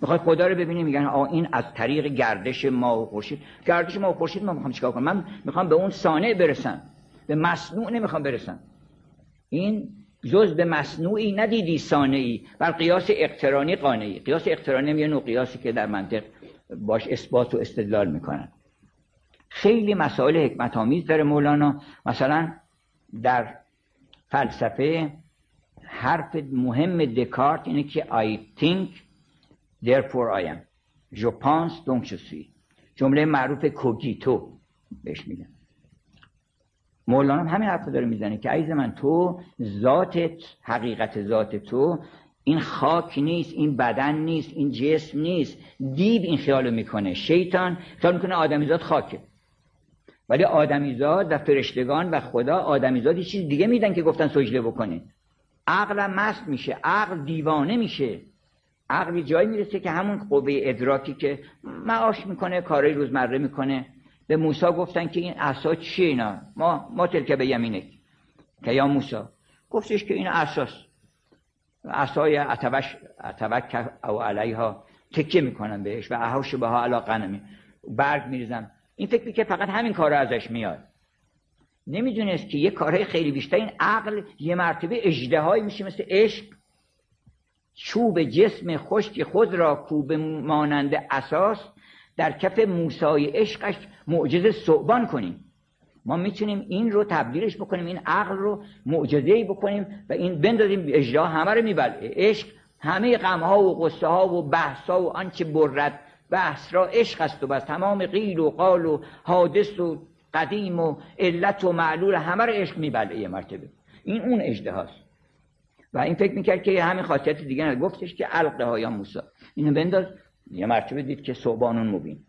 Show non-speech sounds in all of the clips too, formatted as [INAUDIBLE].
می‌خوای خدا رو ببینی میگن آ این از طریق گردش ما و خورشید. گردش ما و خورشید ما می‌خوام چیکار کنم؟ من می‌خوام به اون صانع برسم. به مصنوع نمی‌خوام برسم. این جز به مصنوعی ندیدی صانعی. بر قیاس اقترانی قانعی. قیاس اقترانی یه نوع قیاسی که در منطق باش اثبات و استدلال می‌کنن. خیلی مسائل حکمت آمیز داره مولانا. مثلا در فلسفه حرف مهم دکارت اینه که I think therefore I am. Je pense donc je suis. جمله معروف کوگیتو بهش میگن. مولانا همین حرف داره می‌زنه که عیز من تو ذاتت حقیقت ذات تو این خاک نیست این بدن نیست این جسم نیست. دیو این خیالو می‌کنه. شیطان خیال می‌کنه آدمیزاد خاکه. ولی آدمیزاد و فرشتگان و خدا آدمیزاد یه چیز دیگه میدن که گفتن سجده بکنه عقل مست میشه عقل دیوانه میشه. عقل جایی می‌رسه که همون قوه ادراکی که معاش می‌کنه کارهای روزمره می‌کنه. به موسی گفتن که این عصا چیه اینا؟ ما ما تلکه به یمینه که یا موسی؟ گفتش که این اساس عصای اتوش اتوک او علیها تکیه می‌کنن بهش و اهاش بها علا قنمی برگ میریزم این فکر که فقط همین کار ازش میاد. نمی‌دونست که یه کارهای خیلی بیشتر. این عقل یه مرتبه اجدهایی میشه مثل عشق. چوب جسم خشک خود را کوب مانند اساس در کف موسای عشقش معجزه صعبان کنیم. ما می‌تونیم این رو تبدیلش بکنیم این عقل رو معجزه بکنیم و این بندازیم اجرا همه رو میبلعه عشق همه غم ها و قصه ها و بحث ها و آنچه برد بحث را عشق است و بس. تمام قیل و قال و حادث و قدیم و علت و معلول همه رو عشق میبلعه یه مرتبه. این اون اجده هاست. و این فکر می‌کرد که همین خاصیت دیگه نه گفتش که علقه ها یا موسی اینو بنداز. یه مرتبه دید که صوبانون مبین.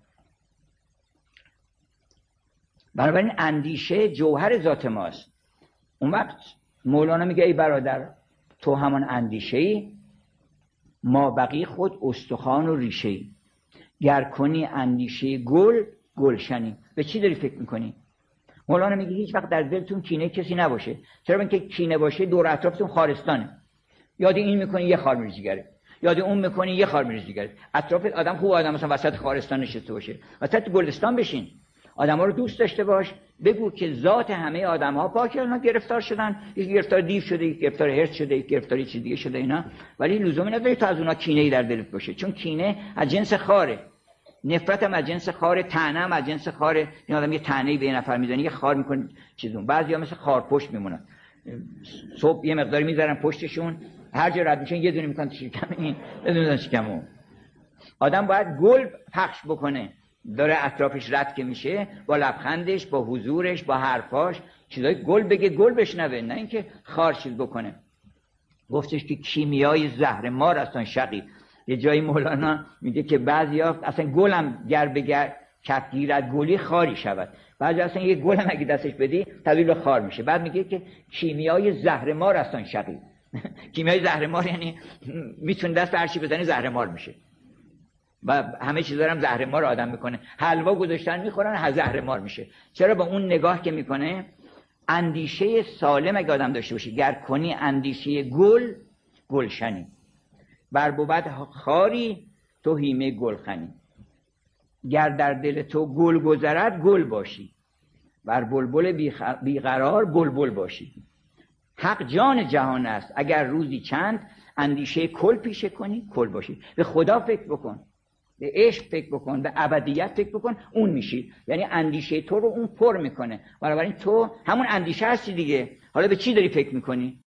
بنابراین اندیشه جوهر ذات ماست. اون وقت مولانا میگه ای برادر تو همان اندیشه ای ما بقی خود استخوان و ریشه ای گر کنی اندیشه گل گلشنی. به چی داری فکر می‌کنی؟ مولانا میگه هیچ وقت در دلتون کینه کسی نباشه. چرا اینکه کینه باشه دور اطرافتون خارستانه. یاد این می‌کنی یه خار میریزیگره یاد اون می‌کنی یه خار میریزیگره اطراف آدم خوب آدم مثلا وسط خارستان نشسته باشه. وسط گلستان بشین. آدم ها رو دوست داشته باش. بگو که ذات همه آدم ها پاک اینا گرفتار شدن. یکی گرفتار دیو شده یکی گرفتار هرس شده یکی گرفتار چیز دیگه شده اینا. ولی لزومی نداره تو از اونا کینه ای در دلت باشه. چون کینه از جنس خاره. نفرت هم از جنس خاره تنه از جنس خاره این آدم یه تنه به یه نفر می‌زنه یه خار می‌کنه چیزون بعضیا مثل خار پشت میمونن. صبح یه مقداری می‌ذارن پشتشون هر جا رد میشن یه دونه می‌کنن شکم این بدون شکم آدم باید گل پخش بکنه. داره اطرافش رد که میشه با لبخندش با حضورش با حرفاش. چیزای گل بگه گل بشنوه نه اینکه خار چیز بکنه. گفتش که کیمیای زهر مار هستن شقی. یه جایی مولانا میگه که بعضیا اصلا گلم گر بگر کف گیرد گلی خاری شود. بعضی اصلا یه گلم اگه دستش بدی تبدیل خار میشه. بعد میگه که کیمیای زهر مار هستن شقی. [LAUGHS] کیمیای زهر مار یعنی می‌تونه دست هرچی بزنی زهر مار میشه. و همه چیز دارم زهر مار آدم می‌کنه. حلوا گذاشتن می‌خورن زهر مار میشه. چرا با اون نگاه که می‌کنه اندیشه سالم اگه آدم داشته باشه گر کنی اندیشه گل گلشنی. بر بود خاری تو هیمه گلخنی گر در دل تو گل گذرد گل باشی. بر بلبل بیقرار بلبل باشی. حق جان جهان است. اگر روزی چند اندیشه کل پیشه کنی کل باشی. به خدا فکر بکن. به عشق فکر بکن. به ابدیت فکر بکن. اون میشی. یعنی اندیشه تو رو اون پر می‌کنه. بنابراین تو همون اندیشه هستی دیگه. حالا به چی داری فکر می‌کنی؟